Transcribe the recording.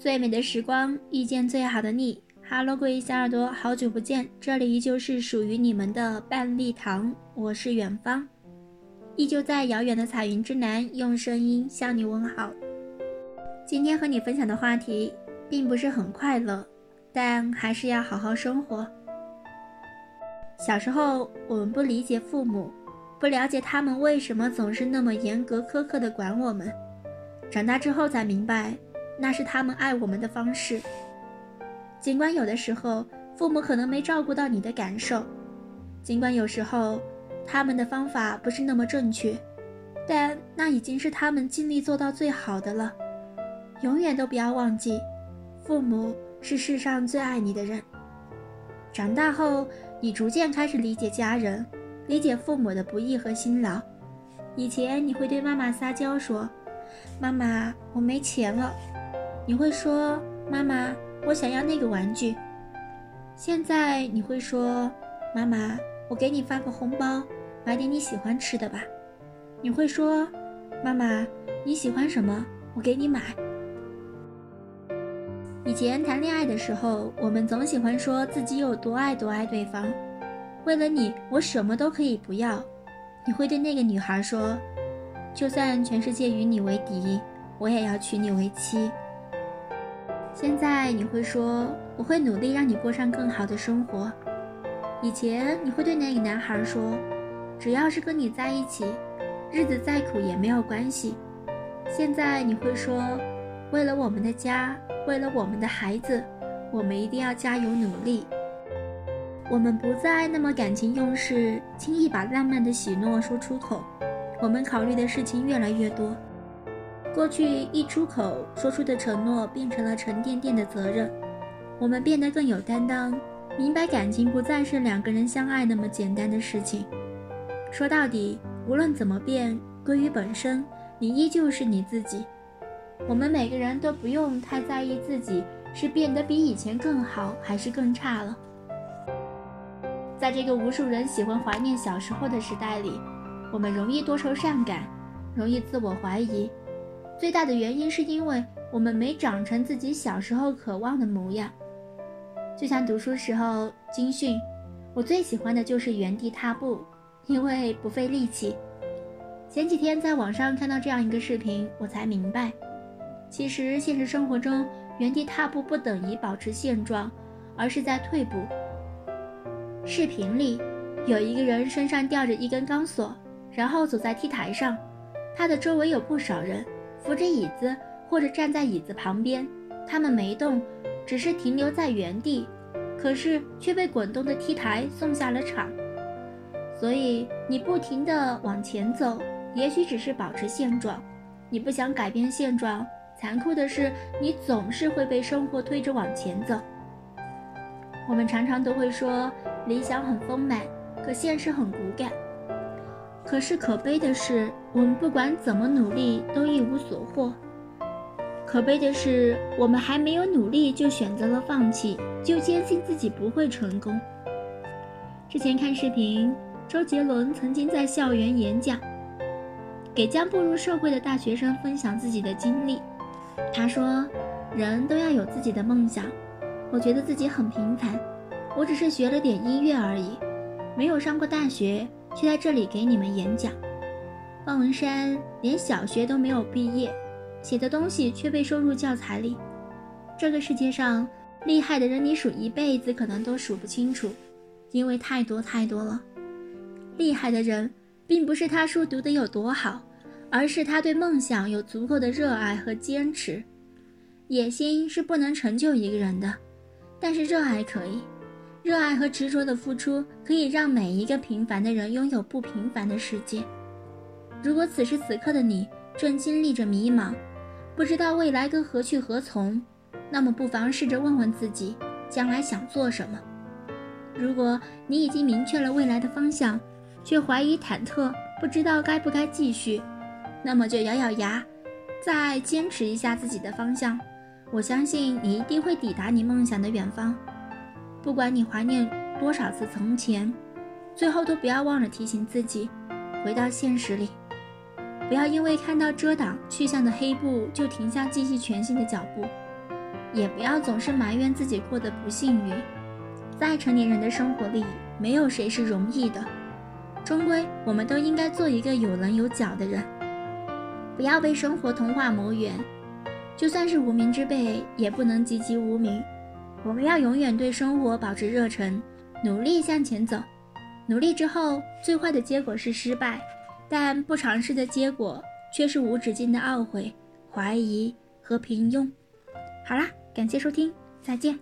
最美的时光遇见最好的你。哈喽各位小耳朵，好久不见，这里依旧是属于你们的半粒糖，我是远方，依旧在遥远的彩云之南，用声音向你问好。今天和你分享的话题并不是很快乐，但还是要好好生活。小时候，我们不理解父母，不了解他们为什么总是那么严格苛刻的管我们。长大之后才明白，那是他们爱我们的方式。尽管有的时候父母可能没照顾到你的感受，尽管有时候他们的方法不是那么正确，但那已经是他们尽力做到最好的了。永远都不要忘记，父母是世上最爱你的人。长大后。你逐渐开始理解家人，理解父母的不易和辛劳。以前你会对妈妈撒娇说：“妈妈，我没钱了。”你会说：“妈妈，我想要那个玩具。”现在你会说：“妈妈，我给你发个红包，买点你喜欢吃的吧。”你会说：“妈妈，你喜欢什么？我给你买。”以前谈恋爱的时候，我们总喜欢说自己有多爱多爱对方。为了你，我什么都可以不要。你会对那个女孩说：“就算全世界与你为敌，我也要娶你为妻。”现在你会说：“我会努力让你过上更好的生活。”以前你会对那个男孩说：“只要是跟你在一起，日子再苦也没有关系。”现在你会说：“为了我们的家。”为了我们的孩子，我们一定要加油努力。我们不再那么感情用事，轻易把浪漫的喜诺说出口。我们考虑的事情越来越多，过去一出口说出的承诺变成了沉甸甸的责任。我们变得更有担当，明白感情不再是两个人相爱那么简单的事情。说到底，无论怎么变，归于本身，你依旧是你自己。我们每个人都不用太在意自己是变得比以前更好还是更差了。在这个无数人喜欢怀念小时候的时代里，我们容易多愁善感，容易自我怀疑。最大的原因是因为我们没长成自己小时候渴望的模样。就像读书时候军训，我最喜欢的就是原地踏步，因为不费力气。前几天在网上看到这样一个视频，我才明白。其实，现实生活中，原地踏步不等于保持现状，而是在退步。视频里，有一个人身上吊着一根钢索，然后走在 T 台上，他的周围有不少人扶着椅子或者站在椅子旁边，他们没动，只是停留在原地，可是却被滚动的 T 台送下了场。所以，你不停地往前走，也许只是保持现状，你不想改变现状。残酷的是，你总是会被生活推着往前走。我们常常都会说理想很丰满，可现实很骨感。可是可悲的是，我们不管怎么努力都一无所获。可悲的是，我们还没有努力就选择了放弃，就坚信自己不会成功。之前看视频，周杰伦曾经在校园演讲，给将步入社会的大学生分享自己的经历。他说：“人都要有自己的梦想。我觉得自己很平凡，我只是学了点音乐而已，没有上过大学，却在这里给你们演讲。方文山连小学都没有毕业，写的东西却被收入教材里。这个世界上厉害的人，你数一辈子可能都数不清楚，因为太多太多了。厉害的人，并不是他书读得有多好。”而是他对梦想有足够的热爱和坚持。野心是不能成就一个人的，但是热爱可以。热爱和执着的付出可以让每一个平凡的人拥有不平凡的世界。如果此时此刻的你正经历着迷茫，不知道未来该何去何从，那么不妨试着问问自己，将来想做什么。如果你已经明确了未来的方向，却怀疑忐忑，不知道该不该继续。那么就咬咬牙，再坚持一下自己的方向。我相信你一定会抵达你梦想的远方。不管你怀念多少次从前，最后都不要忘了提醒自己，回到现实里。不要因为看到遮挡去向的黑布就停下继续前行的脚步。也不要总是埋怨自己过得不幸运。在成年人的生活里，没有谁是容易的，终归我们都应该做一个有棱有角的人，不要被生活童话磨圆。就算是无名之辈，也不能籍籍无名。我们要永远对生活保持热忱，努力向前走。努力之后，最坏的结果是失败，但不尝试的结果却是无止境的懊悔、怀疑和平庸。好啦，感谢收听，再见。